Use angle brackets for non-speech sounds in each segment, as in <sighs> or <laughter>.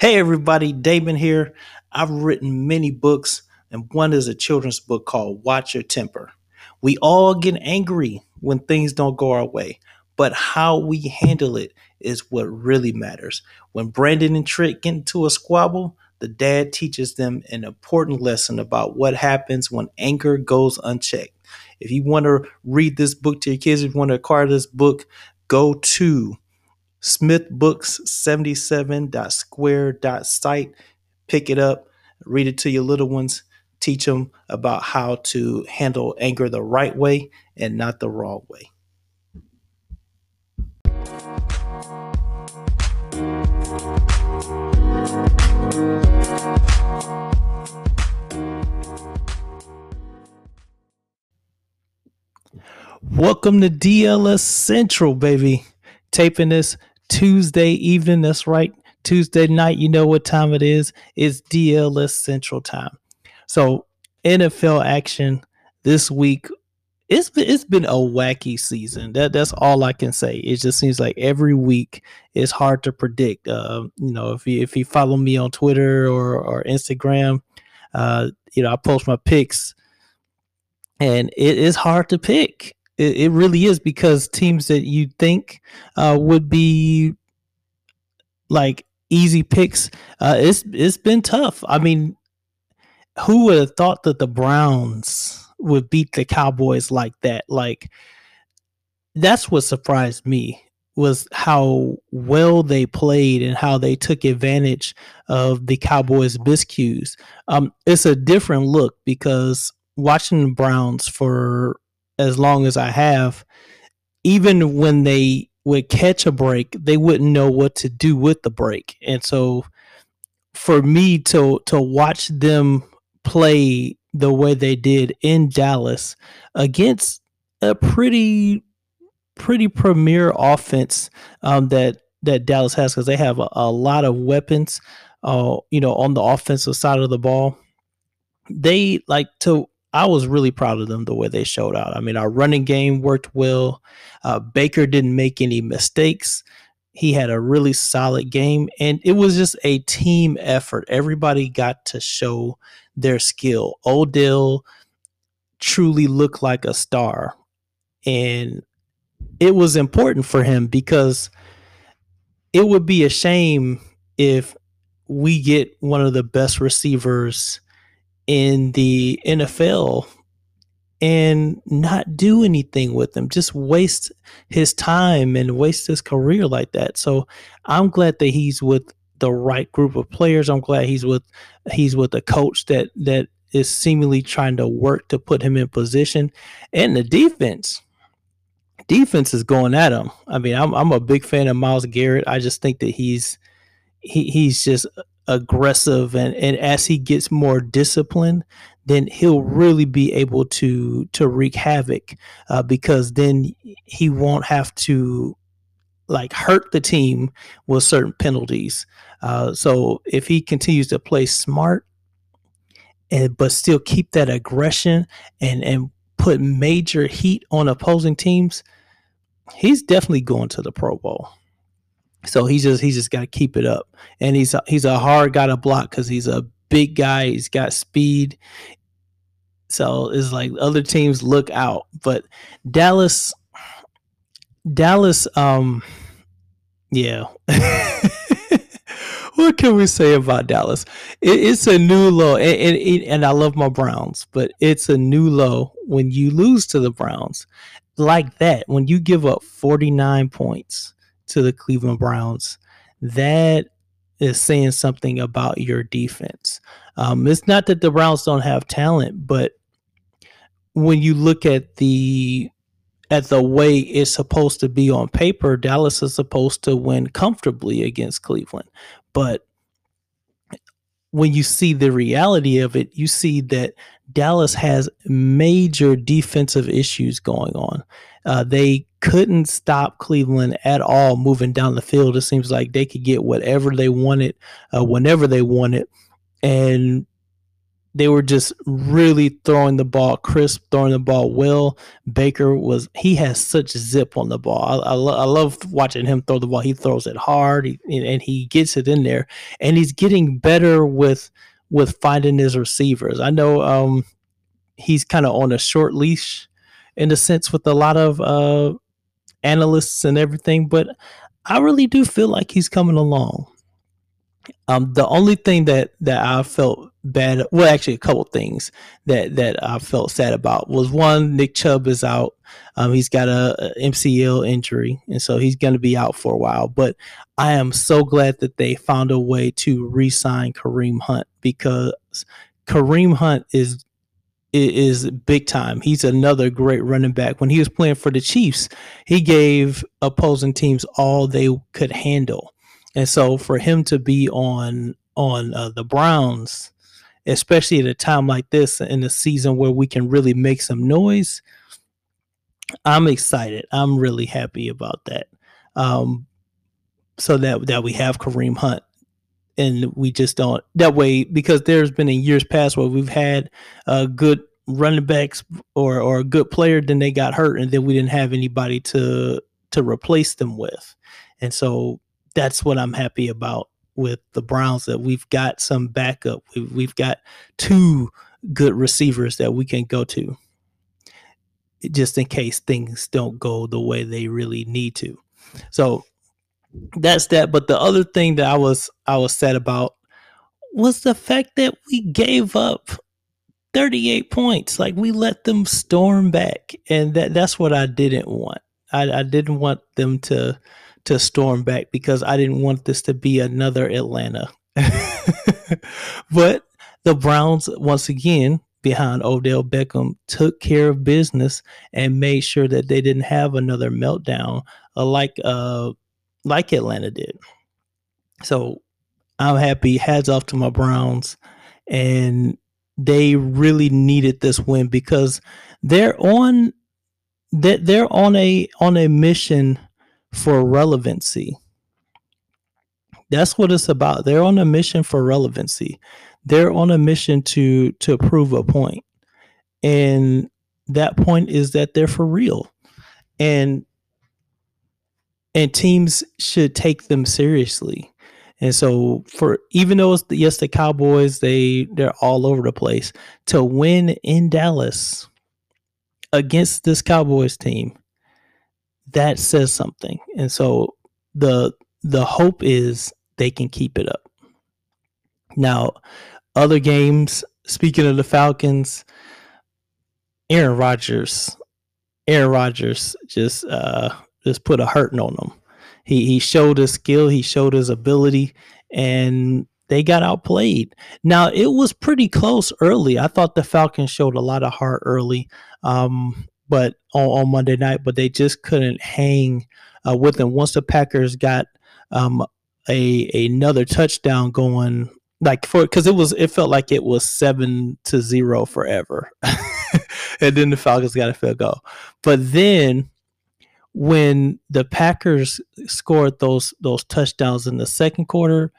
Hey everybody, Damon here. I've written many books, and one is a children's book called Watch Your Temper. We all get angry when things don't go our way, but how we handle it is what really matters. When Brandon and Trick get into a squabble, the dad teaches them an important lesson about what happens when anger goes unchecked. If you want to read this book to your kids, if you want to acquire this book, go to smithbooks77.square.site. Pick it up, read it to your little ones, teach them about how to handle anger the right way and not the wrong way. Welcome to DLS Central, baby. Taping this Tuesday evening. That's right. Tuesday night. You know what time it is. It's DLS Central time. So NFL action this week. It's been, it's been a wacky season. That that's all I can say. It just seems like every week it's hard to predict. Uh, you know, if you if you follow me on Twitter or or Instagram, uh, you know I post my picks, and it is hard to pick. It, it really is because teams that you think uh, would be like easy picks, uh, it's it's been tough. I mean, who would have thought that the Browns would beat the Cowboys like that? Like that's what surprised me was how well they played and how they took advantage of the Cowboys' miscues. Um, it's a different look because watching the Browns for as long as I have, even when they would catch a break, they wouldn't know what to do with the break. And so for me to to watch them play the way they did in Dallas against a pretty pretty premier offense um, that that Dallas has because they have a, a, lot of weapons, uh, you know, on the offensive side of the ball. They like to I was really proud of them the way they showed out. I mean, our running game worked well. Uh, Baker didn't make any mistakes. He had a really solid game, and it was just a team effort. Everybody got to show their skill. Odell truly looked like a star, and it was important for him because it would be a shame if we get one of the best receivers in the NFL and not do anything with him, just waste his time and waste his career like that. So I'm glad that he's with the right group of players. I'm glad he's with he's with a coach that that is seemingly trying to work to put him in position. And the defense, defense is going at him. I mean, I'm I'm a big fan of Myles Garrett. I just think that he's he, he's just aggressive and, and as he gets more disciplined then he'll really be able to to wreak havoc uh, because then he won't have to like hurt the team with certain penalties. Uh, so if he continues to play smart and but still keep that aggression and and put major heat on opposing teams he's definitely going to the pro bowl so he just he just got to keep it up, and he's he's a hard guy to block because he's a big guy. He's got speed. So it's like other teams look out, but Dallas, Dallas, um, yeah. <laughs> what can we say about Dallas? It, it's a new low, and, and, and I love my Browns, but it's a new low when you lose to the Browns like that. When you give up forty nine points to the Cleveland Browns, that is saying something about your defense. Um, it's not that the Browns don't have talent, but when you look at the at the way it's supposed to be on paper, Dallas is supposed to win comfortably against Cleveland. But when you see the reality of it, you see that Dallas has major defensive issues going on. Uh, they couldn't stop Cleveland at all moving down the field. It seems like they could get whatever they wanted, uh, whenever they wanted. And they were just really throwing the ball crisp, throwing the ball well. Baker was he has such zip on the ball. I, I, lo- I love watching him throw the ball. He throws it hard, he, and he gets it in there, and he's getting better with with finding his receivers. I know um, he's kind of on a short leash in a sense with a lot of uh, analysts and everything, but I really do feel like he's coming along. Um, the only thing that that I felt bad, well, actually, a couple things that that I felt sad about was one, Nick Chubb is out. Um, he's got a, a MCL injury, and so he's going to be out for a while. But I am so glad that they found a way to re-sign Kareem Hunt because Kareem Hunt is is big time. He's another great running back. When he was playing for the Chiefs, he gave opposing teams all they could handle. And so for him to be on on uh, the Browns, especially at a time like this in a season where we can really make some noise, I'm excited. I'm really happy about that. Um, so that that we have Kareem Hunt and we just don't that way because there's been in years past where we've had uh, good running backs or or a good player, then they got hurt, and then we didn't have anybody to to replace them with, and so that's what I'm happy about with the Browns that we've got some backup. We've, we've got two good receivers that we can go to just in case things don't go the way they really need to. So that's that. But the other thing that I was I was sad about was the fact that we gave up 38 points. Like we let them storm back. And that that's what I didn't want. I, I didn't want them to to storm back because I didn't want this to be another Atlanta. <laughs> but the Browns once again behind Odell Beckham took care of business and made sure that they didn't have another meltdown uh, like uh like Atlanta did. So I'm happy. Hats off to my Browns, and they really needed this win because they're on that they're on a on a mission for relevancy. That's what it's about. They're on a mission for relevancy. They're on a mission to to prove a point. And that point is that they're for real. And and teams should take them seriously. And so for even though it's the, yes the Cowboys they they're all over the place to win in Dallas against this Cowboys team that says something. And so the the hope is they can keep it up. Now, other games, speaking of the Falcons, Aaron Rodgers, Aaron Rodgers just uh just put a hurting on them. He he showed his skill, he showed his ability, and they got outplayed. Now it was pretty close early. I thought the Falcons showed a lot of heart early. Um, but on, on Monday night, but they just couldn't hang uh, with them. Once the Packers got um, a another touchdown going, like for because it was it felt like it was seven to zero forever, <laughs> and then the Falcons got a field goal. But then when the Packers scored those those touchdowns in the second quarter,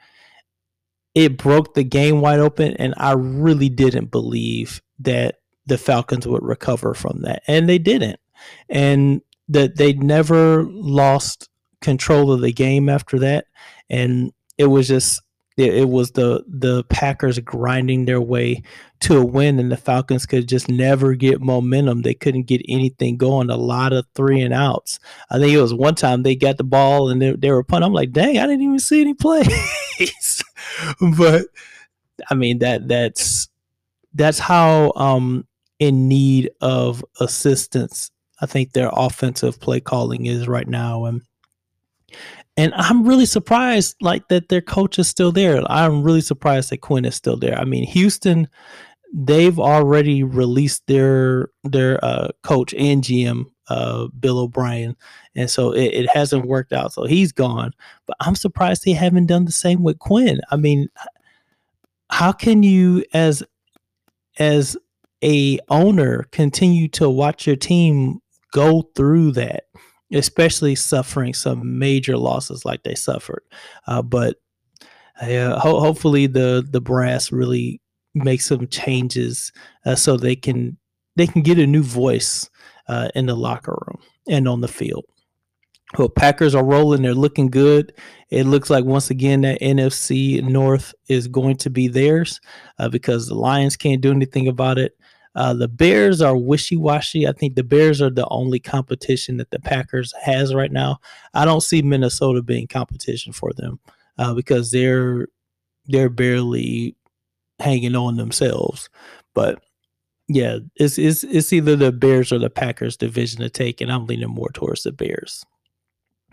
it broke the game wide open, and I really didn't believe that the Falcons would recover from that. And they didn't. And that they never lost control of the game after that. And it was just it, was the the Packers grinding their way to a win, and the Falcons could just never get momentum. They couldn't get anything going. A lot of three and outs. I think it was one time they got the ball and they, they were punting. I'm like, dang, I didn't even see any plays. <laughs> but I mean that that's that's how um in need of assistance. I think their offensive play calling is right now, and and I'm really surprised like that their coach is still there. I'm really surprised that Quinn is still there. I mean, Houston, they've already released their their uh, coach and GM uh, Bill O'Brien, and so it, it, hasn't worked out. So he's gone. But I'm surprised they haven't done the same with Quinn. I mean, how can you as as a owner continue to watch your team go through that, especially suffering some major losses like they suffered. Uh, but uh, ho- hopefully the the brass really make some changes uh, so they can they can get a new voice uh, in the locker room and on the field. Well, Packers are rolling. They're looking good. It looks like once again that NFC North is going to be theirs uh, because the Lions can't do anything about it. Uh, the Bears are wishy washy. I think the Bears are the only competition that the Packers has right now. I don't see Minnesota being competition for them uh, because they're they're barely hanging on themselves. But yeah, it's it's it's either the Bears or the Packers division to take, and I'm leaning more towards the Bears.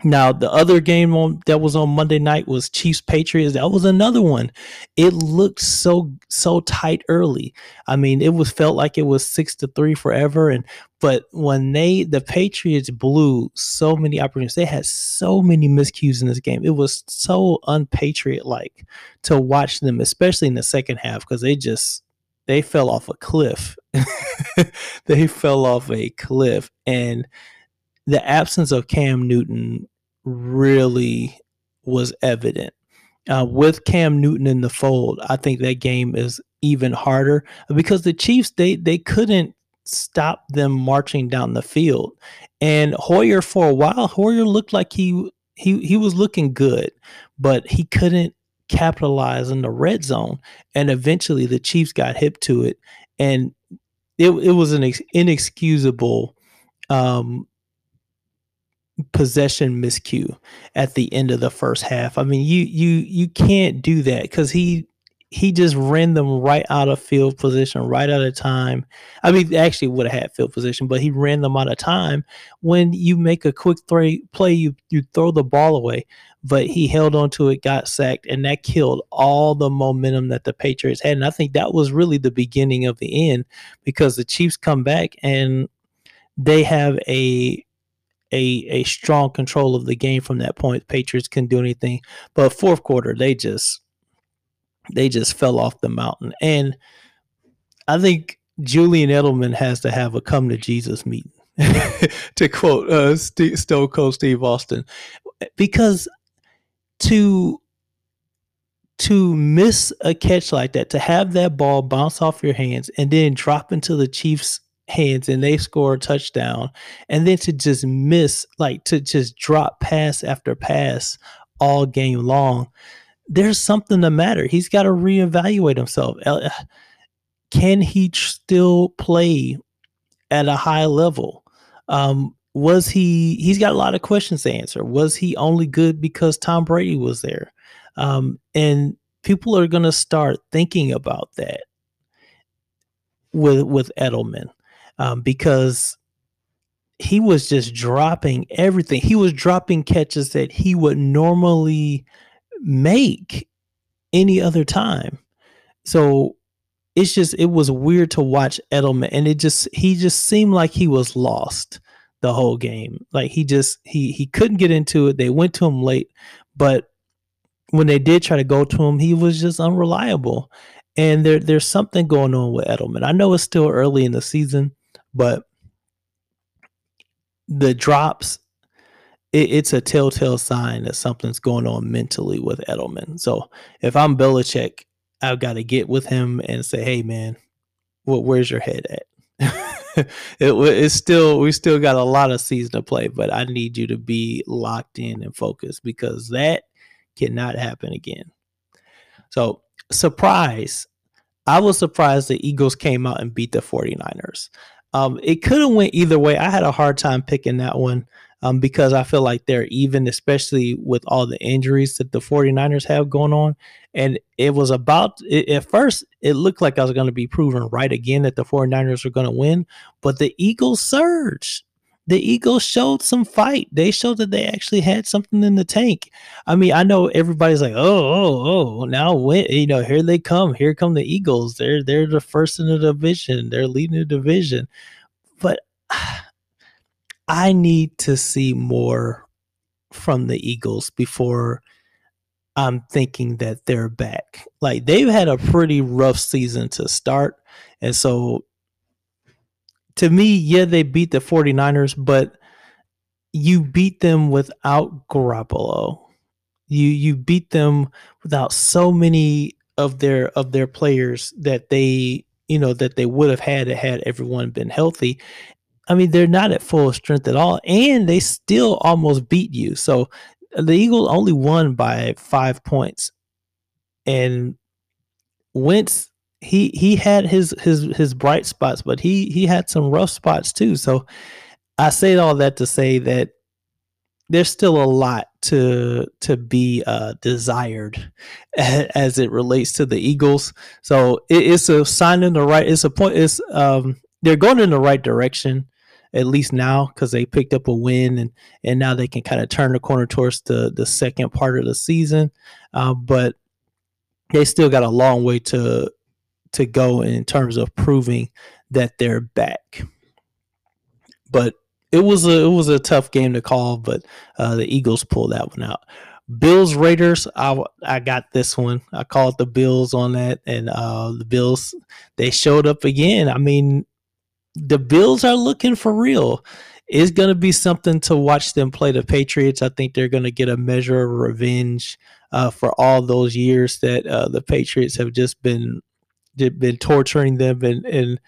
Now, the other game on, that was on Monday night was Chiefs Patriots. That was another one. It looked so so tight early. I mean, it was felt like it was six to three forever. And but when they the Patriots blew so many opportunities, they had so many miscues in this game. It was so unpatriot like to watch them, especially in the second half, because they just they fell off a cliff. <laughs> they fell off a cliff and the absence of Cam Newton really was evident. Uh, with Cam Newton in the fold, I think that game is even harder because the Chiefs they they couldn't stop them marching down the field. And Hoyer for a while, Hoyer looked like he he he was looking good, but he couldn't capitalize in the red zone. And eventually, the Chiefs got hip to it, and it it was an inexcusable um, possession miscue at the end of the first half. I mean, you you you can't do that because he he just ran them right out of field position, right out of time. I mean, actually would have had field position, but he ran them out of time. When you make a quick three play, you you throw the ball away, but he held on to it, got sacked, and that killed all the momentum that the Patriots had. And I think that was really the beginning of the end because the Chiefs come back and they have a a a strong control of the game from that point. Patriots couldn't do anything, but fourth quarter they just they just fell off the mountain. And I think Julian Edelman has to have a come to Jesus meeting, <laughs> to quote uh, Stone Cold Steve Austin, because to to miss a catch like that, to have that ball bounce off your hands and then drop into the Chiefs' hands and they score a touchdown and then to just miss like to just drop pass after pass all game long there's something the matter. He's got to reevaluate himself. Uh, can he still play at a high level? Um, was he he's got a lot of questions to answer. Was he only good because tom brady was there? Um, and people are going to start thinking about that with with edelman um, because he was just dropping everything. He was dropping catches that he would normally make any other time. So it's just it was weird to watch Edelman and it just he just seemed like he was lost the whole game. Like he just he he couldn't get into it. They went to him late, but when they did try to go to him, he was just unreliable. And there there's something going on with Edelman. I know it's still early in the season, but the drops it, it's a telltale sign that something's going on mentally with Edelman. So if I'm Belichick, I've got to get with him and say, "Hey, man, well, where's your head at?" <laughs> it, it's still we still got a lot of season to play, but I need you to be locked in and focused because that cannot happen again. So surprise, I was surprised the Eagles came out and beat the 49ers. Um, it could have went either way. I had a hard time picking that one um, because I feel like they're even, especially with all the injuries that the 49ers have going on. And it was about, it, at first, it looked like I was going to be proven right again that the 49ers were going to win, but the Eagles surged the Eagles showed some fight. They showed that they actually had something in the tank. I mean, I know everybody's like, oh, oh, oh, now when you know, here they come. Here come the Eagles. They're they're the first in the division. They're leading the division. But <sighs> I need to see more from the Eagles before I'm thinking that they're back. Like they've had a pretty rough season to start. And so to me, yeah, they beat the 49ers, but you beat them without Garoppolo. You you beat them without so many of their of their players that they you know that they would have had had everyone been healthy. I mean, they're not at full strength at all, and they still almost beat you. So the Eagles only won by five points, and Wentz he he had his his his bright spots, but he he had some rough spots too. So I say all that to say that there's still a lot to to be uh, desired <laughs> as it relates to the Eagles. So it, it's a sign in the right. It's a point. It's um they're going in the right direction at least now because they picked up a win and and now they can kind of turn the corner towards the the second part of the season. Uh, but they still got a long way to to go in terms of proving that they're back. But it was a it was a tough game to call, but uh, the Eagles pulled that one out. Bills Raiders, I I got this one. I called the Bills on that, and uh, the Bills they showed up again. I mean, the Bills are looking for real. It's going to be something to watch them play the Patriots. I think they're going to get a measure of revenge uh, for all those years that uh, the Patriots have just been been torturing them and and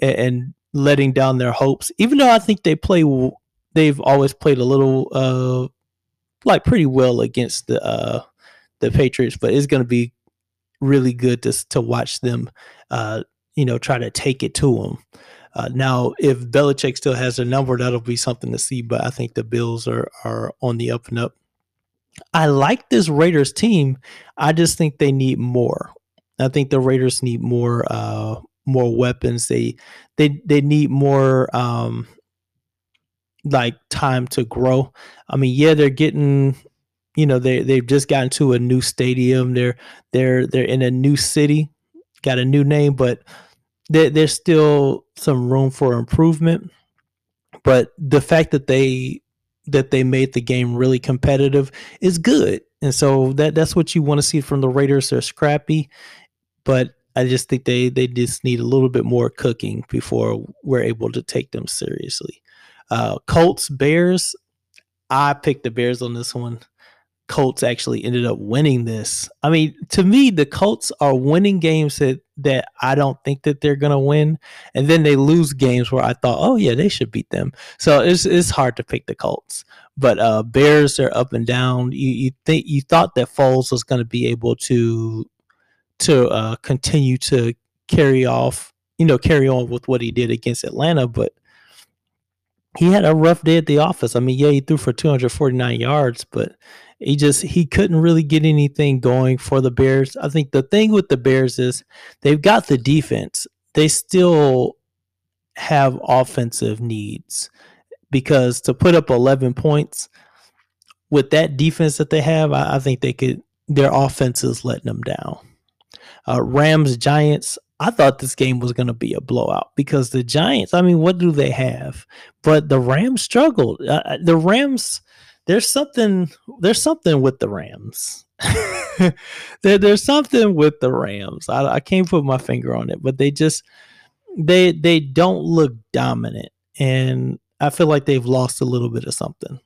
and letting down their hopes. Even though I think they play, they've always played a little uh, like pretty well against the uh, the Patriots, but it's going to be really good to to watch them, uh, you know, try to take it to them. Uh, now, if Belichick still has a number, that'll be something to see. But I think the Bills are are on the up and up. I like this Raiders team. I just think they need more. I think the Raiders need more uh, more weapons. They they they need more um, like time to grow. I mean, yeah, they're getting you know they they've just gotten to a new stadium. They're they're they're in a new city, got a new name, but there, there's still some room for improvement. But the fact that they that they made the game really competitive is good. And so that that's what you want to see from the Raiders. They're scrappy, but I just think they they just need a little bit more cooking before we're able to take them seriously. Uh, Colts Bears. I picked the Bears on this one. Colts actually ended up winning this. I mean, to me, the Colts are winning games that that I don't think that they're gonna win, and then they lose games where I thought, oh yeah, they should beat them. So it's it's hard to pick the Colts. But uh, Bears are up and down. You you think you thought that Foles was gonna be able to to uh, continue to carry off, you know, carry on with what he did against Atlanta, but he had a rough day at the office. I mean, yeah, he threw for 249 yards, but he just he couldn't really get anything going for the Bears. I think the thing with the Bears is they've got the defense. They still have offensive needs because to put up 11 points with that defense that they have, I, I think they could. Their offense is letting them down. Uh, Rams Giants. I thought this game was going to be a blowout because the Giants. I mean, what do they have? But the Rams struggled. Uh, uh the Rams there's something there's something with the Rams. <laughs> there, there's something with the Rams. I, I can't put my finger on it, but they just they they don't look dominant, and I feel like they've lost a little bit of something.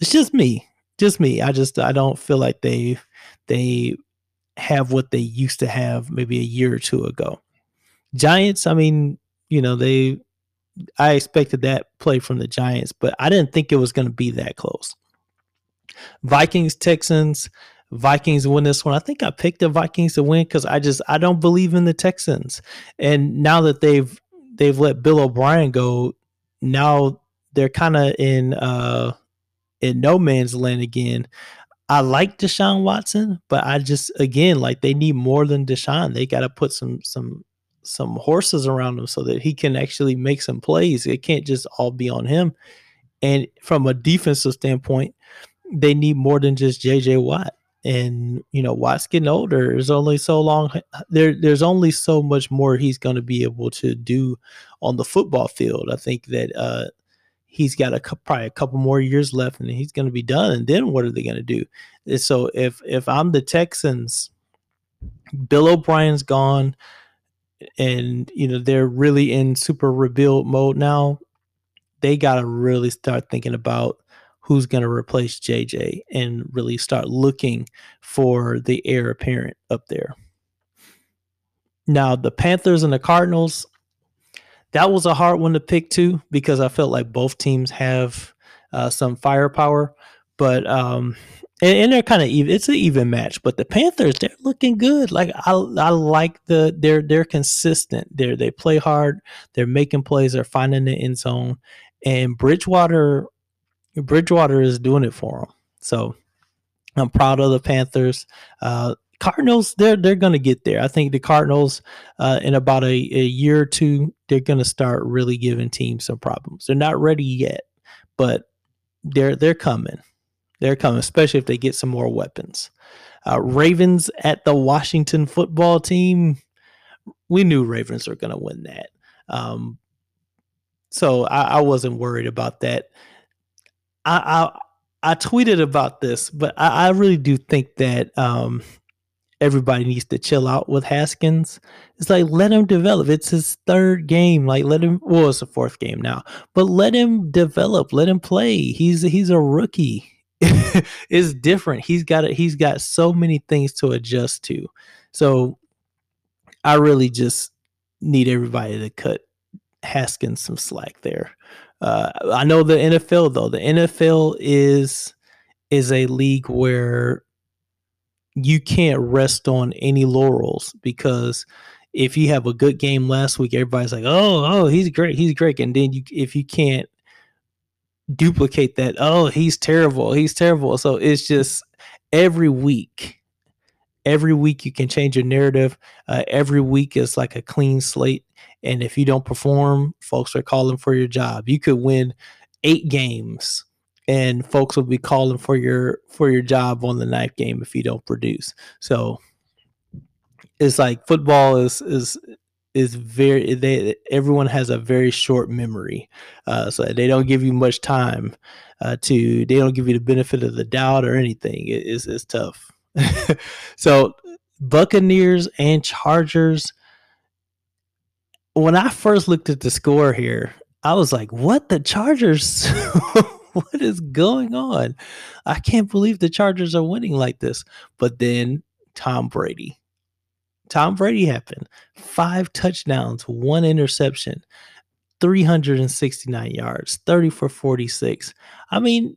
It's just me, just me. I just I don't feel like they they have what they used to have maybe a year or two ago. Giants, I mean, you know, they I expected that play from the Giants, but I didn't think it was going to be that close. Vikings, Texans. Vikings win this one. I think I picked the Vikings to win because I just I don't believe in the Texans. And now that they've they've let Bill O'Brien go, now they're kind of in uh in no man's land again. I like Deshaun Watson, but I just again like they need more than Deshaun. They got to put some some some horses around him so that he can actually make some plays. It can't just all be on him. And from a defensive standpoint, they need more than just JJ Watt. And you know, Watt's getting older. There's only so long. There, there's only so much more he's going to be able to do on the football field. I think that uh, he's got a probably a couple more years left, and he's going to be done. And then what are they going to do? So if if I'm the Texans, Bill O'Brien's gone, and you know they're really in super rebuild mode now. They got to really start thinking about who's going to replace JJ and really start looking for the heir apparent up there. Now the Panthers and the Cardinals, that was a hard one to pick too because I felt like both teams have uh, some firepower, but um, and, and they're kind of even. It's an even match, but the Panthers they're looking good. Like I, I like the they're they're consistent. They they play hard. They're making plays. They're finding the end zone, and Bridgewater, Bridgewater is doing it for them. So I'm proud of the Panthers. Uh, Cardinals, they're they're going to get there. I think the Cardinals, uh, in about a, a year or two, they're going to start really giving teams some problems. They're not ready yet, but they're they're coming. They're coming, especially if they get some more weapons. Uh, Ravens at the Washington football team. We knew Ravens were going to win that. Um, so I, I, wasn't worried about that. I, I, I tweeted about this, but I, I really do think that um, everybody needs to chill out with Haskins. It's like let him develop. It's his third game. Like let him. Well, it's the fourth game now, but let him develop. Let him play. He's he's a rookie. <laughs> it's different. He's got it. He's got so many things to adjust to. So I really just need everybody to cut Haskins some slack there. Uh, I know the NFL though. The NFL is is a league where you can't rest on any laurels because if you have a good game last week, everybody's like, "Oh, oh, he's great, he's great," and then you if you can't duplicate that. Oh, he's terrible. He's terrible. So it's just every week. Every week you can change your narrative. Uh, every week is like a clean slate. And if you don't perform, folks are calling for your job. You could win eight games and folks will be calling for your for your job on the ninth game if you don't produce. So it's like football is is is very they everyone has a very short memory uh, so they don't give you much time uh, to they don't give you the benefit of the doubt or anything. It, it's, it's tough. <laughs> So buccaneers and chargers when i first looked at the score here i was like what? The chargers <laughs> <laughs> what is going on i can't believe the chargers are winning like this but then tom brady Tom Brady happened. Five touchdowns, one interception, 369 yards, 30 for 46. I mean,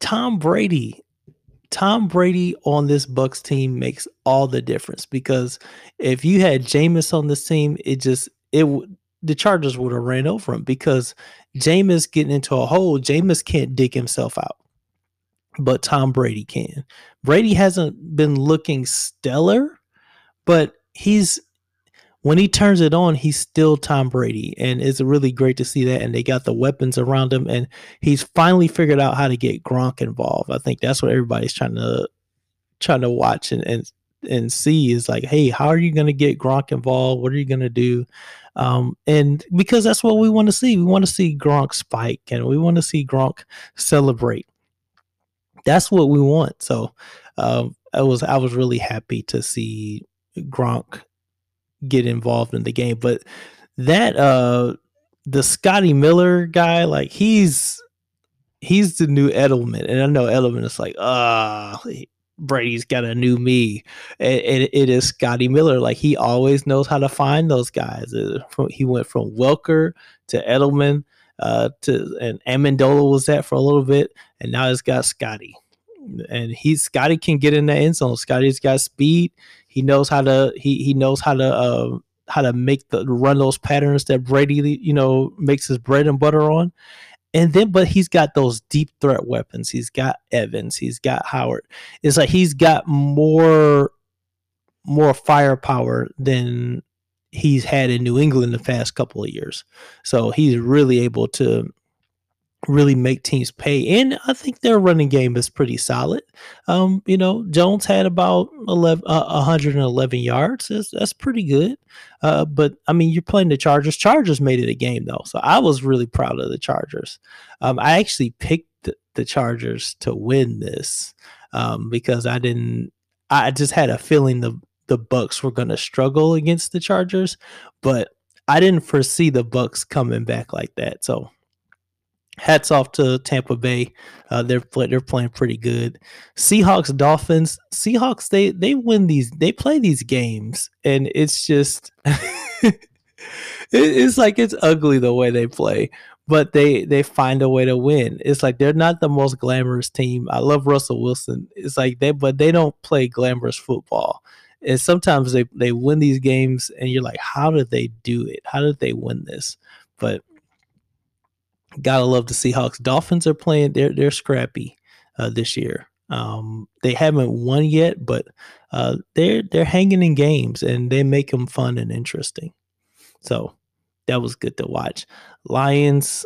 Tom Brady, Tom Brady on this Bucks team makes all the difference because if you had Jameis on this team, it just it would the Chargers would have ran over him because Jameis getting into a hole, Jameis can't dig himself out but Tom Brady can. Brady hasn't been looking stellar, but he's when he turns it on, he's still Tom Brady, and it's really great to see that. And they got the weapons around him, and he's finally figured out how to get Gronk involved. I think that's what everybody's trying to trying to watch and and and see is like, hey, how are you going to get Gronk involved? What are you going to do? Um, and because that's what we want to see. We want to see Gronk spike, and we want to see Gronk celebrate that's what we want. So um, I was I was really happy to see Gronk get involved in the game. But that uh the Scotty Miller guy, like he's he's the new Edelman, and I know Edelman is like, ah, uh, Brady's got a new me. And it, it is Scotty Miller. Like he always knows how to find those guys. He went from Welker to Edelman uh, to and Amendola was that for a little bit, and now he's got Scotty, and he Scotty can get in the end zone. Scotty's got speed. He knows how to he he knows how to uh, how to make the run those patterns that Brady you know makes his bread and butter on. And then, but he's got those deep threat weapons. He's got Evans. He's got Howard. It's like he's got more more firepower than he's had in New England the past couple of years. So he's really able to really make teams pay. And I think their running game is pretty solid. Um, you know, Jones had about 11, uh, 111 yards. That's, that's pretty good. Uh, but I mean, you're playing the Chargers. Chargers made it a game though. So I was really proud of the Chargers. Um, I actually picked the, the Chargers to win this um, because I didn't, I just had a feeling the the Bucks were going to struggle against the Chargers, but I didn't foresee the Bucks coming back like that. So hats off to Tampa Bay. Uh, they're they're playing pretty good. Seahawks, Dolphins, Seahawks. They they win these. They play these games, and it's just <laughs> it, it's like it's ugly the way they play, but they they find a way to win. It's like they're not the most glamorous team. I love Russell Wilson. It's like they but they don't play glamorous football. And sometimes they they win these games, and you're like, how did they do it? How did they win this? But gotta love the Seahawks. Dolphins are playing; they're they're scrappy uh, this year. Um, they haven't won yet, but uh, they're they're hanging in games and they make them fun and interesting. So that was good to watch. Lions.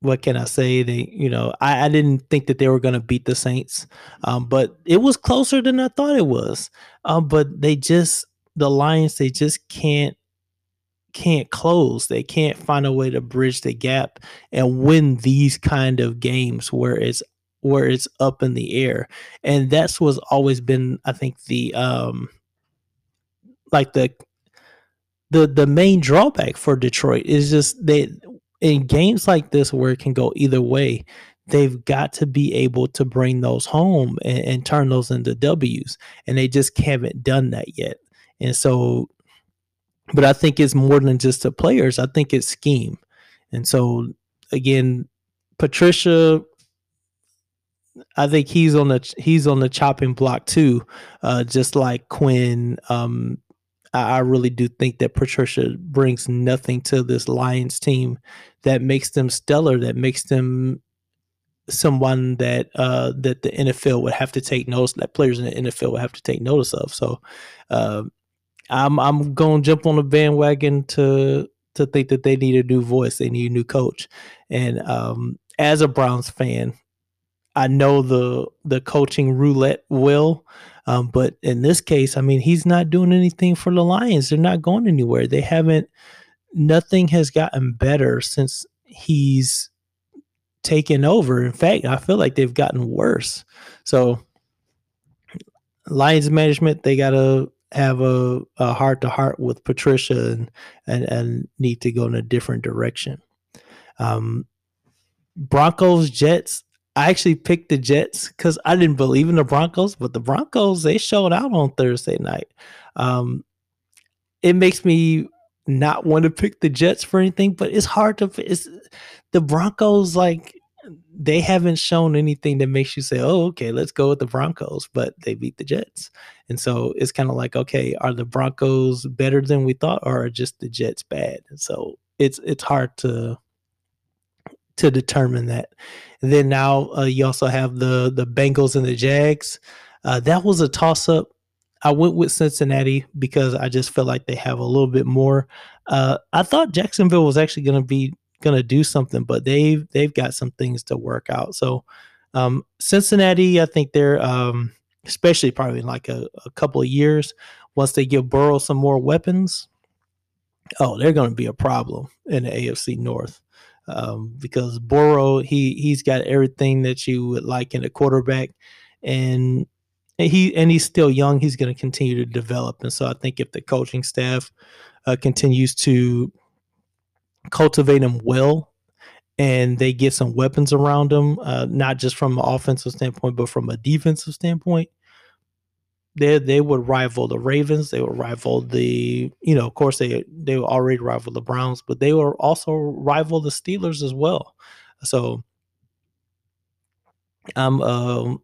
What can I say? They, you know, I, I didn't think that they were going to beat the Saints, um, but it was closer than I thought it was. Um, but they just the Lions, they just can't can't close. They can't find a way to bridge the gap and win these kind of games where it's where it's up in the air. And that's what's always been, I think, the um like the the the main drawback for Detroit is just they in games like this where it can go either way, they've got to be able to bring those home and, and turn those into W's. And they just haven't done that yet. And so but I think it's more than just the players. I think it's scheme. And so again, Patricia, I think he's on the he's on the chopping block too, uh, just like Quinn. Um, I, I really do think that Patricia brings nothing to this Lions team that makes them stellar, that makes them someone that uh, that the NFL would have to take notice, that players in the NFL would have to take notice of. So, uh, I'm I'm gonna jump on the bandwagon to to think that they need a new voice, they need a new coach. And um, as a Browns fan, I know the the coaching roulette will. Um, but in this case, I mean, he's not doing anything for the Lions. They're not going anywhere. They haven't. Nothing has gotten better since he's taken over. In fact, I feel like they've gotten worse. So, Lions management, they gotta have a, a heart to heart with Patricia and, and and need to go in a different direction. Um, Broncos Jets. I actually picked the Jets because I didn't believe in the Broncos, but the Broncos they showed out on Thursday night. Um, it makes me not want to pick the Jets for anything, but it's hard to. It's the Broncos like they haven't shown anything that makes you say, "Oh, okay, let's go with the Broncos," but they beat the Jets, and so it's kind of like, okay, are the Broncos better than we thought, or are just the Jets bad? And so it's it's hard to to determine that. And then now uh, you also have the the Bengals and the Jags. Uh, that was a toss up. I went with Cincinnati because I just felt like they have a little bit more. Uh, I thought Jacksonville was actually going to be going to do something, but they've they've got some things to work out. So um, Cincinnati, I think they're um, especially probably in like a, a couple of years once they give Burrow some more weapons. Oh, they're going to be a problem in the AFC North um, because Burrow he he's got everything that you would like in a quarterback, and he and he's still young. He's going to continue to develop, and so I think if the coaching staff uh, continues to cultivate him well and they get some weapons around him, uh, not just from an offensive standpoint, but from a defensive standpoint, they they would rival the Ravens. They would rival the you know, of course they they would already rival the Browns, but they will also rival the Steelers as well. So, um, um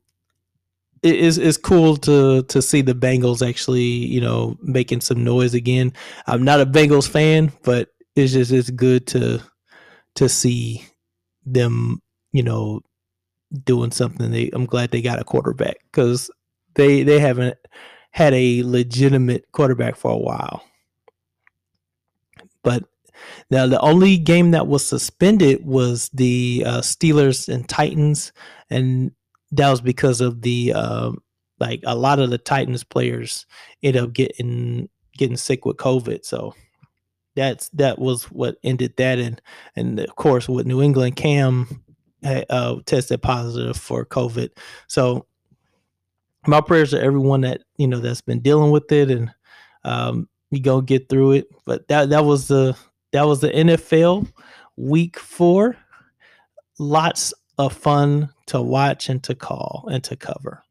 it is it's cool to to see the Bengals actually you know making some noise again. I'm not a Bengals fan, but it's just it's good to to see them, you know, doing something. They I'm glad they got a quarterback because they they haven't had a legitimate quarterback for a while. But now the only game that was suspended was the uh, Steelers and Titans, and that was because of the uh, like a lot of the Titans players ended up getting getting sick with COVID. So that's that was what ended that and and of course with New England Cam uh, tested positive for COVID. So my prayers to everyone that you know that's been dealing with it and um, you go get through it. But that that was the that was the NFL week four. lots of fun to watch and to call and to cover.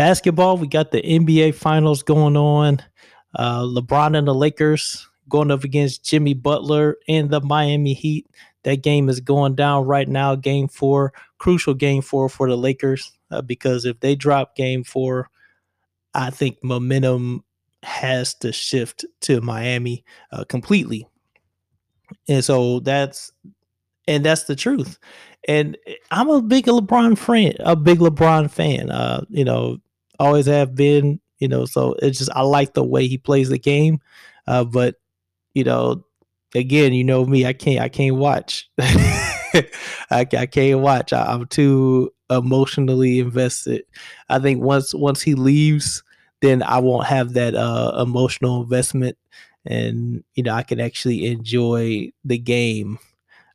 Basketball, we got the NBA finals going on. Uh, LeBron and the Lakers going up against Jimmy Butler and the Miami Heat. That game is going down right now. Game four, crucial game four for the Lakers uh, because if they drop game four, I think momentum has to shift to Miami uh, completely. And so that's and that's the truth. And I'm a big LeBron friend, a big LeBron fan. Uh, you know, always have been. You know, so it's just I like the way he plays the game. Uh, but you know, again, you know me, I can't I can't watch. <laughs> I, I can't watch. I, I'm too emotionally invested. I think once once he leaves, then I won't have that uh, emotional investment, and you know I can actually enjoy the game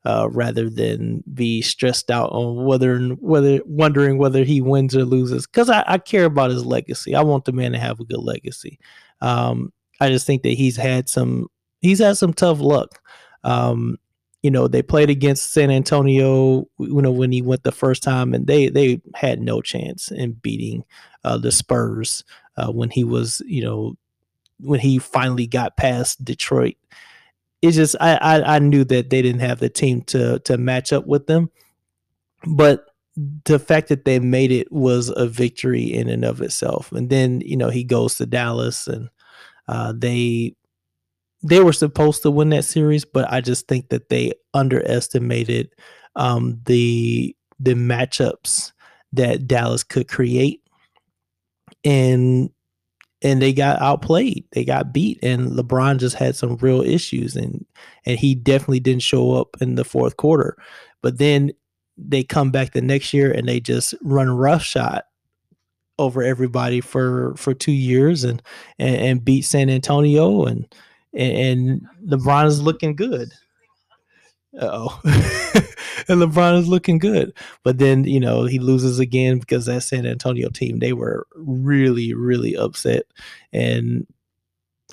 uh, rather than be stressed out on whether whether wondering whether he wins or loses. Because I, I, care about his legacy. I want the man to have a good legacy. Um, I just think that he's had some he's had some tough luck. Um, you know, they played against San Antonio, you know, when he went the first time, and they they had no chance in beating uh, the Spurs uh, when he was, you know, when he finally got past Detroit. It's just I, I I knew that they didn't have the team to to match up with them, but the fact that they made it was a victory in and of itself. And then you know he goes to Dallas and uh, they they were supposed to win that series, but I just think that they underestimated um, the the matchups that Dallas could create, and and they got outplayed. They got beat, and LeBron just had some real issues, and and he definitely didn't show up in the fourth quarter. But then they come back the next year and they just run roughshod over everybody for for two years and and, and beat San Antonio and and, LeBron is looking good. Oh, <laughs> and LeBron is looking good, but then you know he loses again because that San Antonio team they were really really upset, and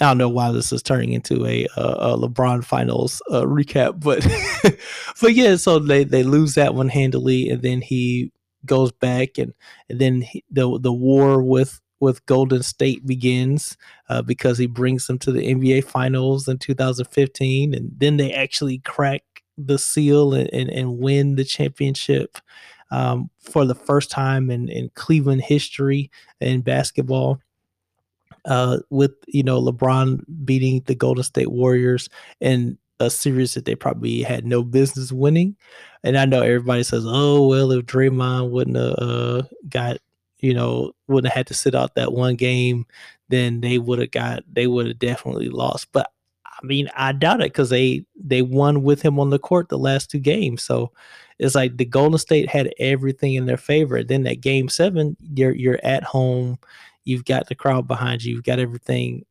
I don't know why this is turning into a, a, LeBron finals uh, recap, but <laughs> but yeah, so they they lose that one handily, and then he goes back, and and then he, the the war with with Golden State begins uh, because he brings them to the NBA Finals in 2015, and then they actually crack the seal and, and, and win the championship um, for the first time in, in Cleveland history in basketball. Uh, with you know LeBron beating the Golden State Warriors in a series that they probably had no business winning, and I know everybody says, "Oh well, if Draymond wouldn't have uh, got you know, wouldn't have had to sit out that one game, then they would have got they would have definitely lost. But I mean, I doubt it because they they won with him on the court the last two games. So it's like the Golden State had everything in their favor. Then that game seven, you're you're at home, you've got the crowd behind you, you've got everything.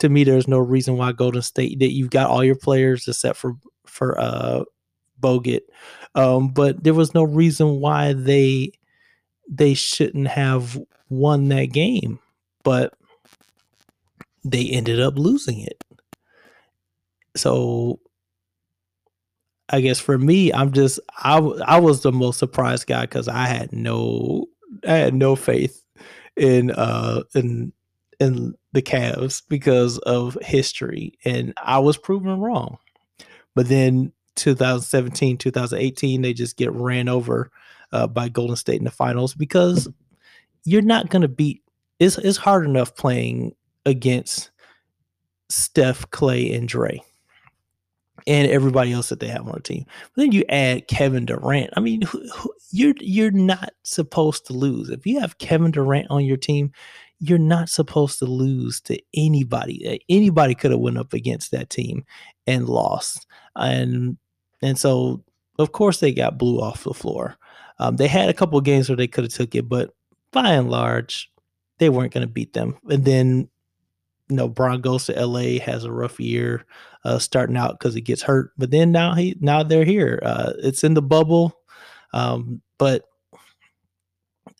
To me, there's no reason why Golden State that you've got all your players except for for uh Bogut. Um, but there was no reason why they they shouldn't have won that game, but they ended up losing it. So I guess for me, I'm just I I was the most surprised guy because I had no I had no faith in uh in in the Cavs because of history, and I was proven wrong. But then 2017, 2018, they just get ran over uh, by Golden State in the finals because you're not to beat. It's it's hard enough playing against Steph, Clay, and Dre, and everybody else that they have on the team. But then you add Kevin Durant. I mean, who, who, you're you're not supposed to lose if you have Kevin Durant on your team. You're not supposed to lose to anybody. Anybody could have went up against that team and lost, and and so of course they got blew off the floor. Um, they had a couple games where they could have took it, but by and large, they weren't going to beat them. And then, you know, Bron goes to LA, has a rough year uh, starting out because he gets hurt. But then now he now they're here. Uh, it's in the bubble. Um, but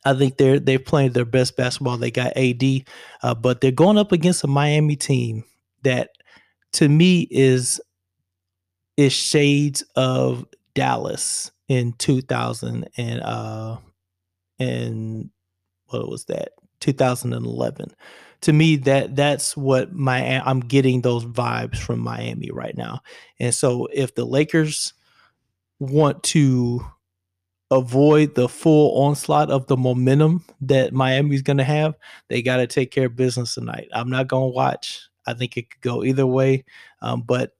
I think they're they're playing their best basketball. They got AD, uh, but they're going up against a Miami team that, to me, is is shades of Dallas in 2000 and uh and what was that 2011 to me that that's what my I'm getting those vibes from Miami right now and so if the Lakers want to avoid the full onslaught of the momentum that Miami's going to have, they got to take care of business tonight. I'm not going to watch. I think it could go either way, um, but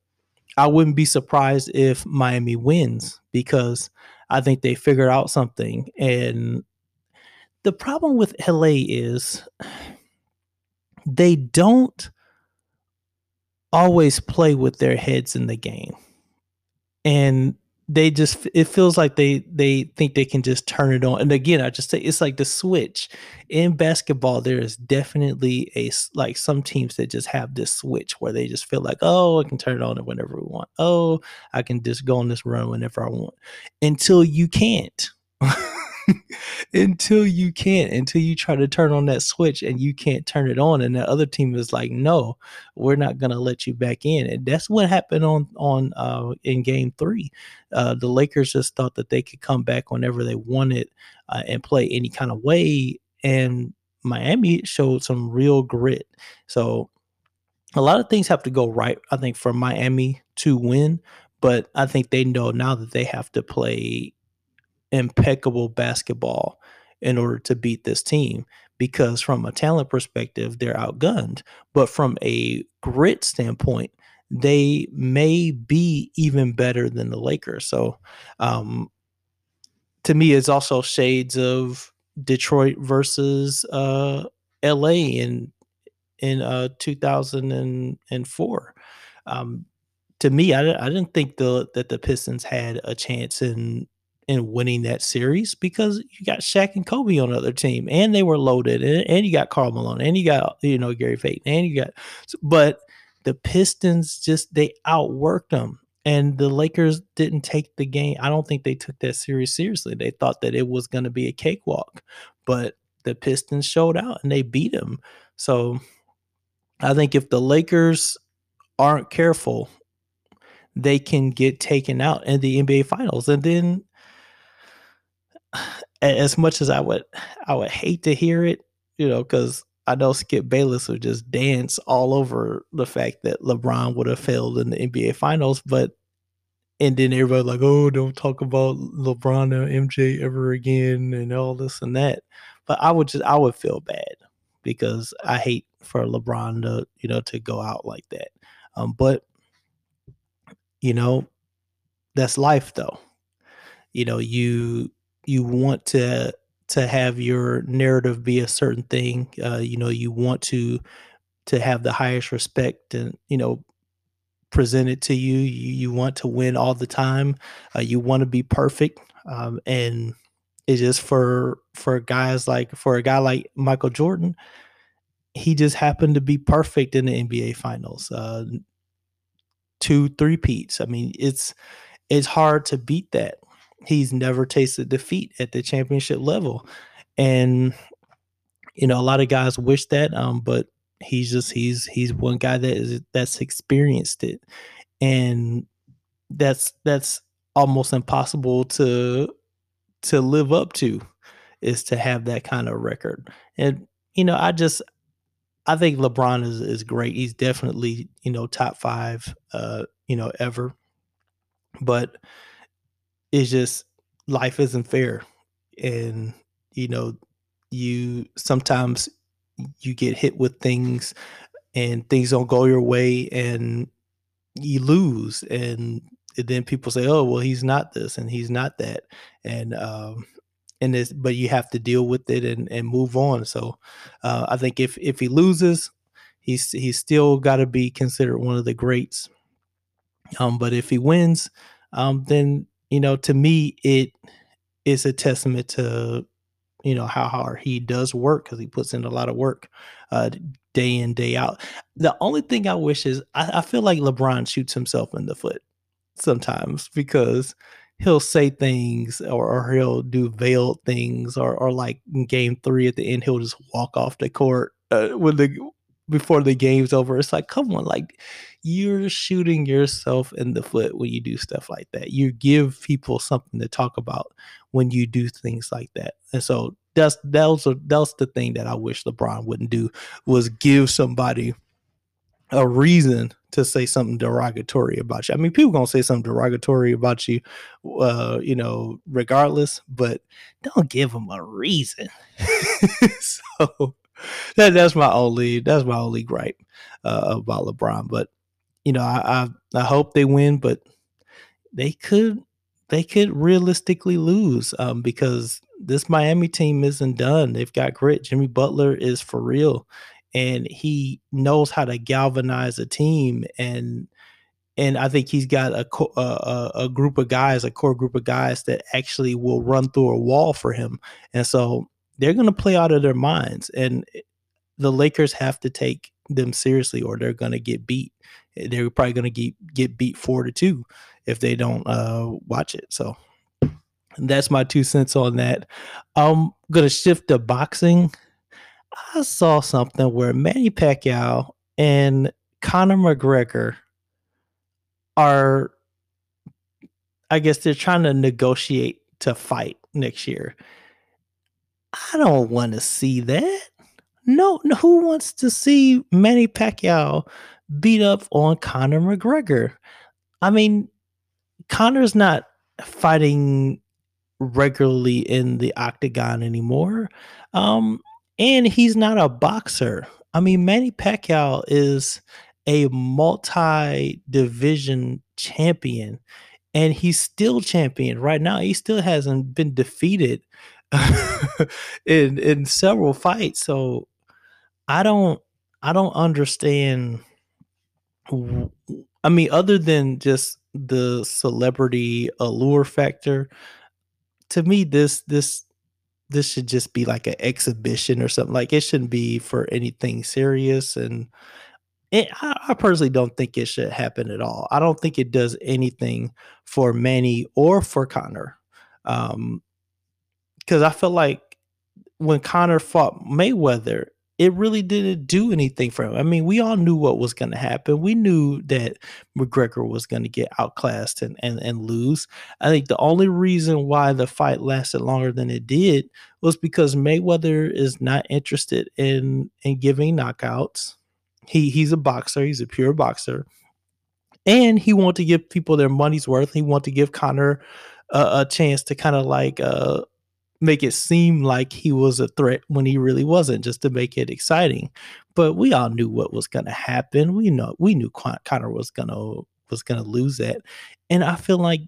I wouldn't be surprised if Miami wins because I think they figured out something. And the problem with LA is they don't always play with their heads in the game. And they just it feels like they they think they can just turn it on. And again i just say it's like the switch. In basketball there is definitely a like some teams that just have this switch where they just feel like oh i can turn it on whenever we want. Oh i can just go on this run whenever i want. Until you can't <laughs> <laughs> until you can't, until you try to turn on that switch and you can't turn it on, and the other team is like, "No, we're not gonna let you back in." And that's what happened on on uh, in Game Three. Uh, the Lakers just thought that they could come back whenever they wanted uh, and play any kind of way, and Miami showed some real grit. So a lot of things have to go right, I think, for Miami to win. But I think they know now that they have to play impeccable basketball in order to beat this team because from a talent perspective they're outgunned. But from a grit standpoint they may be even better than the lakers. So um, to me it's also shades of detroit versus uh, la in in uh, 2004 um, to me I, I didn't think the that the pistons had a chance in in winning that series because you got Shaq and Kobe on the other team, and they were loaded, and, and you got Karl Malone, and you got you know Gary Payton, and you got, but the Pistons just they outworked them, and the Lakers didn't take the game. I don't think they took that series seriously. They thought that it was going to be a cakewalk, but the Pistons showed out and they beat them. So I think if the Lakers aren't careful, they can get taken out in the NBA Finals, and then as much as I would I would hate to hear it, you know, because I know Skip Bayless would just dance all over the fact that LeBron would have failed in the NBA Finals, but and then everybody like, oh, don't talk about LeBron or MJ ever again, and all this and that. But I would just I would feel bad because I hate for LeBron to you know to go out like that. Um, but you know, that's life though. You know, you you want to to have your narrative be a certain thing. Uh, you know, you want to to have the highest respect and you know presented to you. You, you want to win all the time. Uh, you want to be perfect, um, and it's just for for guys like for a guy like Michael Jordan. He just happened to be perfect in the NBA Finals. Uh, two three peats. I mean, it's it's hard to beat that he's never tasted defeat at the championship level. And you know, a lot of guys wish that, um, but he's just he's he's one guy that is that's experienced it. And that's that's almost impossible to to live up to is to have that kind of record. And you know, I just I think LeBron is is great. He's definitely, you know, top 5 uh, you know, ever. But it's just life isn't fair. And you know you sometimes you get hit with things and things don't go your way and you lose. And, then people say oh well he's not this and he's not that. And um and this but you have to deal with it and, and move on. So uh, i think if if he loses he's he's still got to be considered one of the greats. Um but if he wins um then you know, to me, it is a testament to you know how hard he does work because he puts in a lot of work uh, day in day out. The only thing I wish is I, I, feel like LeBron shoots himself in the foot sometimes because he'll say things or, or he'll do veiled things or or like game three at the end he'll just walk off the court uh, the before the game's over. It's like, come on, like you're shooting yourself in the foot when you do stuff like that. You give people something to talk about when you do things like that. And so that's that was a, that's the thing that I wish LeBron wouldn't do was give somebody a reason to say something derogatory about you. I mean, people gonna say something derogatory about you, uh, you know, regardless, but don't give them a reason. <laughs> so <laughs> that that's my only that's my only gripe uh, about LeBron. But you know, I, I I hope they win, but they could they could realistically lose um, because this Miami team isn't done. They've got grit. Jimmy Butler is for real, and he knows how to galvanize a team. and And I think he's got a, a a group of guys, a core group of guys that actually will run through a wall for him. And so they're going to play out of their minds, and the Lakers have to take them seriously, or they're going to get beat. They're probably going to get get beat four to two if they don't uh, watch it. So that's my two cents on that. I'm gonna shift to boxing. I saw something where Manny Pacquiao and Conor McGregor are, I guess they're trying to negotiate to fight next year. I don't want to see that. No, no, who wants to see Manny Pacquiao beat up on Conor McGregor? I mean, Conor's not fighting regularly in the octagon anymore. Um, and he's not a boxer. I mean, Manny Pacquiao is a multi division champion and he's still champion right now. He still hasn't been defeated <laughs> in in several fights. So I don't I don't understand I mean other than just the celebrity allure factor to me this this this should just be like an exhibition or something like it shouldn't be for anything serious and it, I, I personally don't think it should happen at all i don't think it does anything for manny or for conor um because i feel like when conor fought mayweather it really didn't do anything for him. I mean, we all knew what was going to happen. We knew that McGregor was going to get outclassed and, and, and lose. I think the only reason why the fight lasted longer than it did was because Mayweather is not interested in in giving knockouts. He he's a boxer. He's a pure boxer, and he wanted to give people their money's worth. He wanted to give Conor a, a chance to kind of like uh, make it seem like he was a threat when he really wasn't, just to make it exciting. But we all knew what was going to happen. We know we knew Conor was gonna was gonna lose that, and I feel like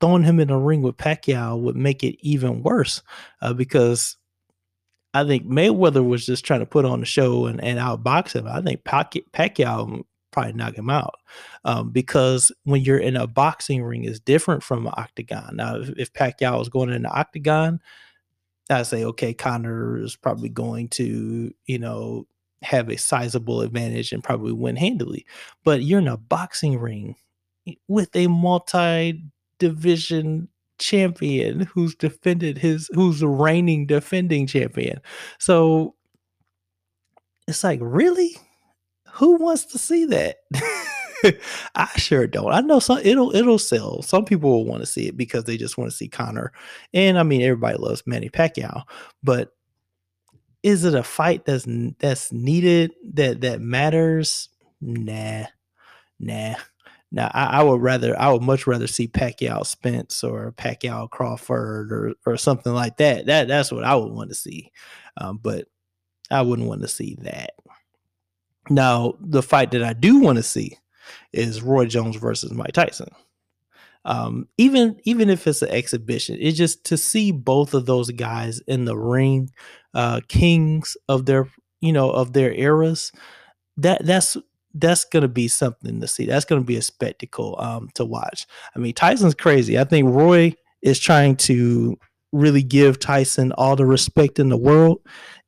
throwing him in a ring with Pacquiao would make it even worse uh, because I think Mayweather was just trying to put on a show and, and outbox him. I think Pacquiao probably knock him out um, because when you're in a boxing ring, is different from an octagon. Now, if, if Pacquiao was going in the octagon, I say, okay, Conor is probably going to, you know, have a sizable advantage and probably win handily. But you're in a boxing ring with a multi division champion who's defended his who's reigning defending champion. So it's like, really? Who wants to see that? <laughs> I sure don't. I know some it'll it'll sell. Some people will want to see it because they just want to see Conor. And I mean everybody loves Manny Pacquiao, but is it a fight that's that's needed that that matters? Nah. Nah. Now I, I, would rather I would much rather see Pacquiao Spence or Pacquiao Crawford or or something like that. That that's what I would want to see. Um, but I wouldn't want to see that. Now, the fight that I do want to see is Roy Jones versus Mike Tyson. Um, even even if it's an exhibition, it's just to see both of those guys in the ring, uh, kings of their you know of their eras. That that's that's gonna be something to see. That's gonna be a spectacle um, to watch. I mean, Tyson's crazy. I think Roy is trying to really give Tyson all the respect in the world,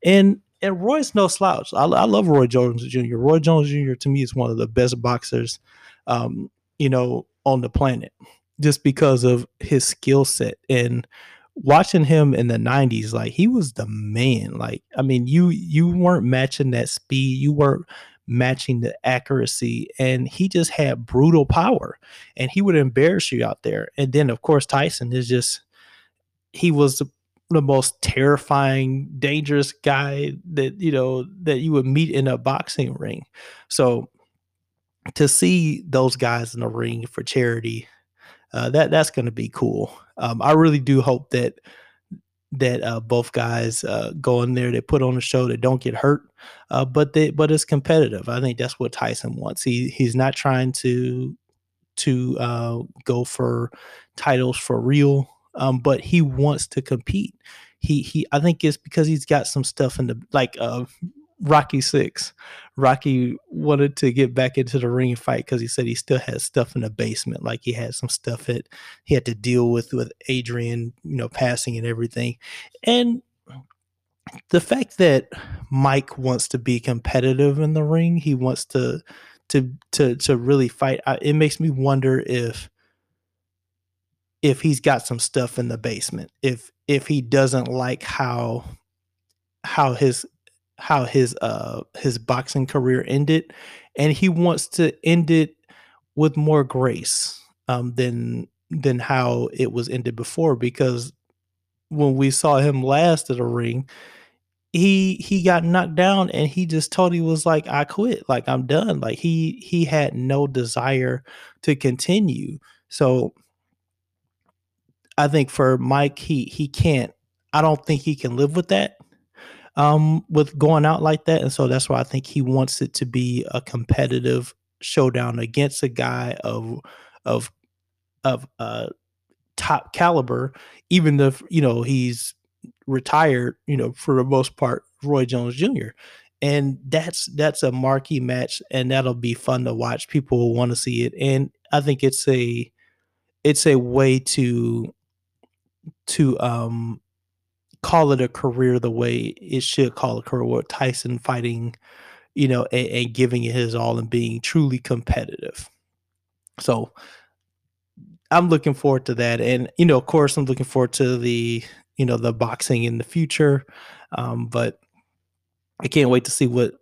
and and Roy's no slouch. I, I, love Roy Jones Jr. Roy Jones Jr. to me is one of the best boxers, um, you know, on the planet. just because of his skill set and watching him in the 90s like he was the man like i mean you you weren't matching that speed you weren't matching the accuracy and he just had brutal power and he would embarrass you out there and then of course tyson is just he was the, the most terrifying dangerous guy that you know that you would meet in a boxing ring so to see those guys in the ring for charity uh, that that's going to be cool. Um, I really do hope that that uh, both guys uh, go in there, they put on a show, they don't get hurt, uh, but they but it's competitive. I think that's what Tyson wants. He he's not trying to to uh, go for titles for real, um, but he wants to compete. He he. I think it's because he's got some stuff in the like uh, Rocky Six. Rocky wanted to get back into the ring fight because he said he still has stuff in the basement. Like he had some stuff that he had to deal with with Adrian, you know, passing and everything. And the fact that Mike wants to be competitive in the ring, he wants to to to to really fight. It makes me wonder if if he's got some stuff in the basement. If if he doesn't like how how his how his uh his boxing career ended and he wants to end it with more grace um than than how it was ended before because when we saw him last at a ring he he got knocked down and he just told he was like I quit like I'm done like he he had no desire to continue so I think for Mike he he can't I don't think he can live with that um, with going out like that. And so that's why I think he wants it to be a competitive showdown against a guy of of of uh top caliber, even if you know he's retired, you know, for the most part, Roy Jones Jr. And that's that's a marquee match, and that'll be fun to watch. People will want to see it, and I think it's a it's a way to to um call it a career the way it should call a career with Tyson fighting, you know, and, and giving it his all and being truly competitive. So I'm looking forward to that. And, you know, of course, I'm looking forward to the, you know, the boxing in the future. Um, but I can't wait to see what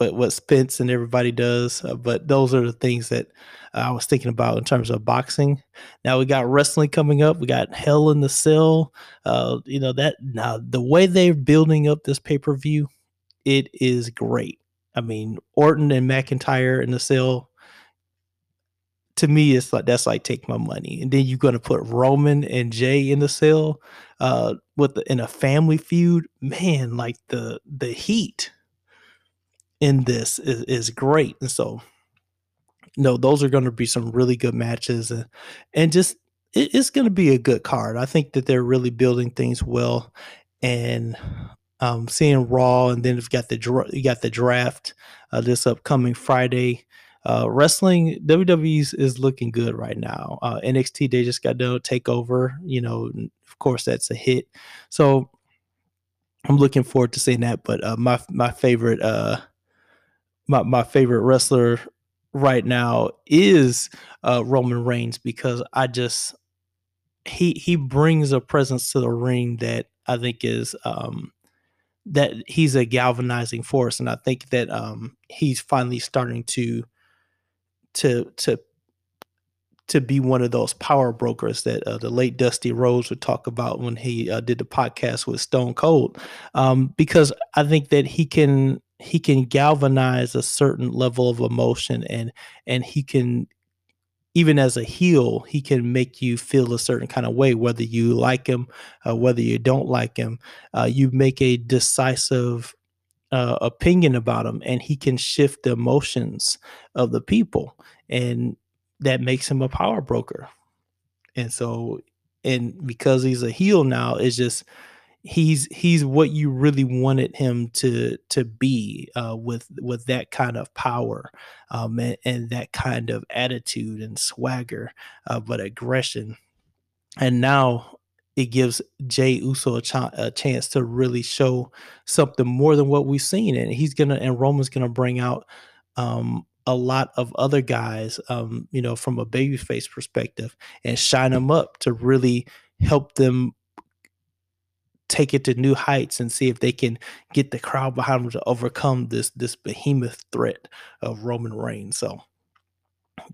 what what Spence and everybody does. Uh, but those are the things that uh, I was thinking about in terms of boxing. Now we got wrestling coming up. We got Hell in the Cell. Uh, you know that now the way they're building up this pay per view, it is great. I mean Orton and McIntyre in the cell. To me, it's like that's like take my money, and then you're gonna put Roman and Jey in the cell, uh, with the, in a family feud. Man, like the the heat in this is, is great. And so, no, those are going to be some really good matches, and and just it, it's going to be a good card. I think that they're really building things well, and um, seeing Raw, and then you've got the you got the draft uh, this upcoming Friday. Uh, wrestling WWE is looking good right now. Uh, NXT they just got to take over. You know, of course that's a hit. So I'm looking forward to seeing that. But uh, my my favorite uh, my, my favorite wrestler right now is uh, Roman Reigns because I just he he brings a presence to the ring that I think is um, that he's a galvanizing force, and I think that um, he's finally starting to to to to be one of those power brokers that uh, the late Dusty Rhodes would talk about when he uh, did the podcast with Stone Cold, um, because I think that he can he can galvanize a certain level of emotion and and he can even as a heel he can make you feel a certain kind of way whether you like him uh, whether you don't like him. Uh, you make a decisive uh, opinion about him and he can shift the emotions of the people and that makes him a power broker. And so and because he's a heel now it's just he's he's what you really wanted him to to be uh, with with that kind of power um, and, and, that kind of attitude and swagger, uh, but aggression. And now it gives Jey Uso a, ch- a, chance to really show something more than what we've seen, and he's gonna and Roman's gonna bring out um, a lot of other guys, um, you know, from a babyface perspective, and shine them up to really help them take it to new heights and see if they can get the crowd behind them to overcome this this behemoth threat of Roman Reigns. So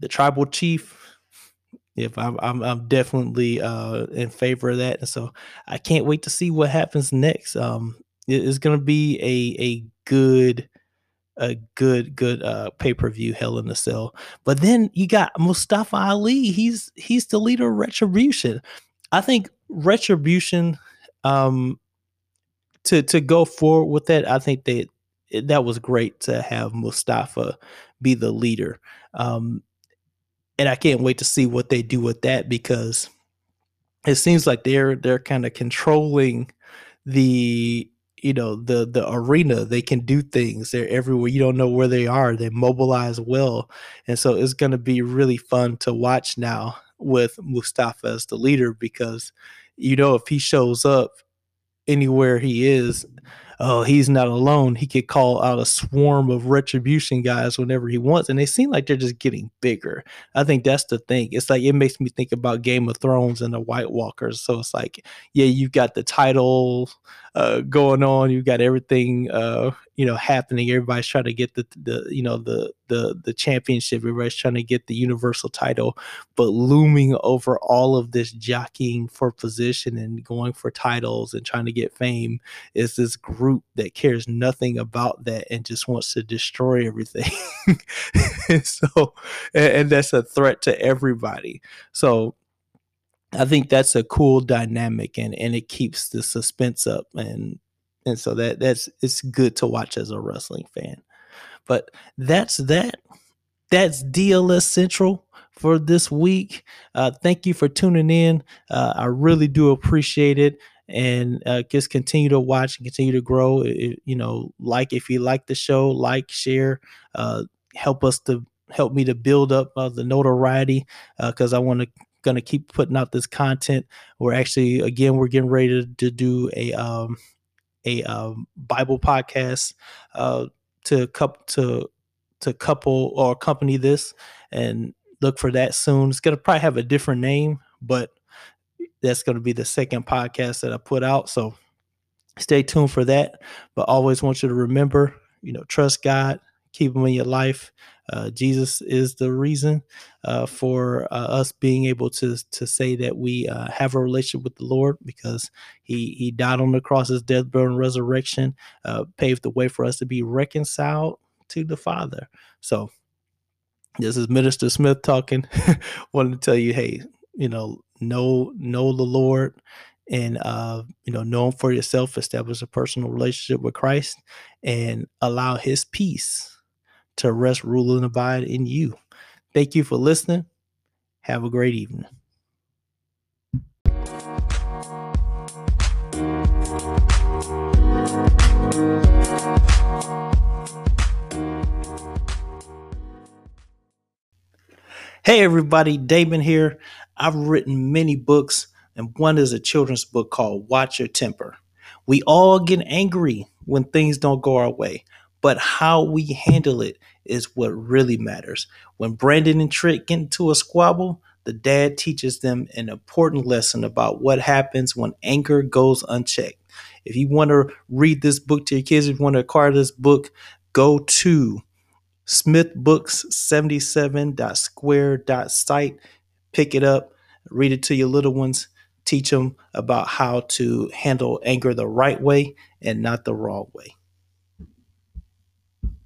the tribal chief, if I'm I'm, I'm definitely uh, in favor of that, and so I can't wait to see what happens next. Um, it, it's gonna be a a good a good good uh pay per view Hell in a Cell. But then you got Mustafa Ali. He's he's the leader of Retribution. I think Retribution um to to go forward with that. I think that that was great to have Mustafa be the leader. Um and I can't wait to see what they do with that because it seems like they're they're kind of controlling the you know the the arena they can do things they're everywhere you don't know where they are they mobilize well and so it's going to be really fun to watch now with mustafa as the leader because you know if he shows up anywhere he is oh, he's not alone. He could call out a swarm of retribution guys whenever he wants. And they seem like they're just getting bigger. I think that's the thing. It's like it makes me think about Game of Thrones and the White Walkers. So it's like, yeah, you've got the title uh, going on, you've got everything uh, you know happening. Everybody's trying to get the the you know the the the championship. Everybody's trying to get the universal title, but looming over all of this jockeying for position and going for titles and trying to get fame is this group that cares nothing about that and just wants to destroy everything. and <laughs> so, and, and that's a threat to everybody. So I think that's a cool dynamic and and it keeps the suspense up and and so that that's it's good to watch as a wrestling fan. But that's that. That's DLS Central for this week. Uh, thank you for tuning in. Uh, I really do appreciate it. And uh, just continue to watch and continue to grow. It, you know, like if you like the show, like, share, uh, help us to help me to build up uh, the notoriety because uh, I want to going to keep putting out this content. We're actually again we're getting ready to, to do a um, a um, Bible podcast uh, to cup to to couple or accompany this, and look for that soon. It's going to probably have a different name, but that's going to be the second podcast that I put out. So stay tuned for that. But always want you to remember, you know, trust God, keep Him in your life. Uh, Jesus is the reason uh, for uh, us being able to to say that we uh, have a relationship with the Lord because He He died on the cross, His death, burial, and resurrection uh, paved the way for us to be reconciled to the Father. So this is Minister Smith talking. <laughs> Wanted to tell you, hey, you know, know know the Lord and uh, you know know him for yourself establish a personal relationship with christ and allow his peace to rest, rule, and abide in you. Thank you for listening. Have a great evening. Hey, everybody, Damon here. I've written many books, and one is a children's book called Watch Your Temper. We all get angry when things don't go our way but how we handle it is what really matters. When Brandon and Trick get into a squabble, the dad teaches them an important lesson about what happens when anger goes unchecked. If you want to read this book to your kids, if you want to acquire this book, go to smithbooks77.square.site, pick it up, read it to your little ones, teach them about how to handle anger the right way and not the wrong way.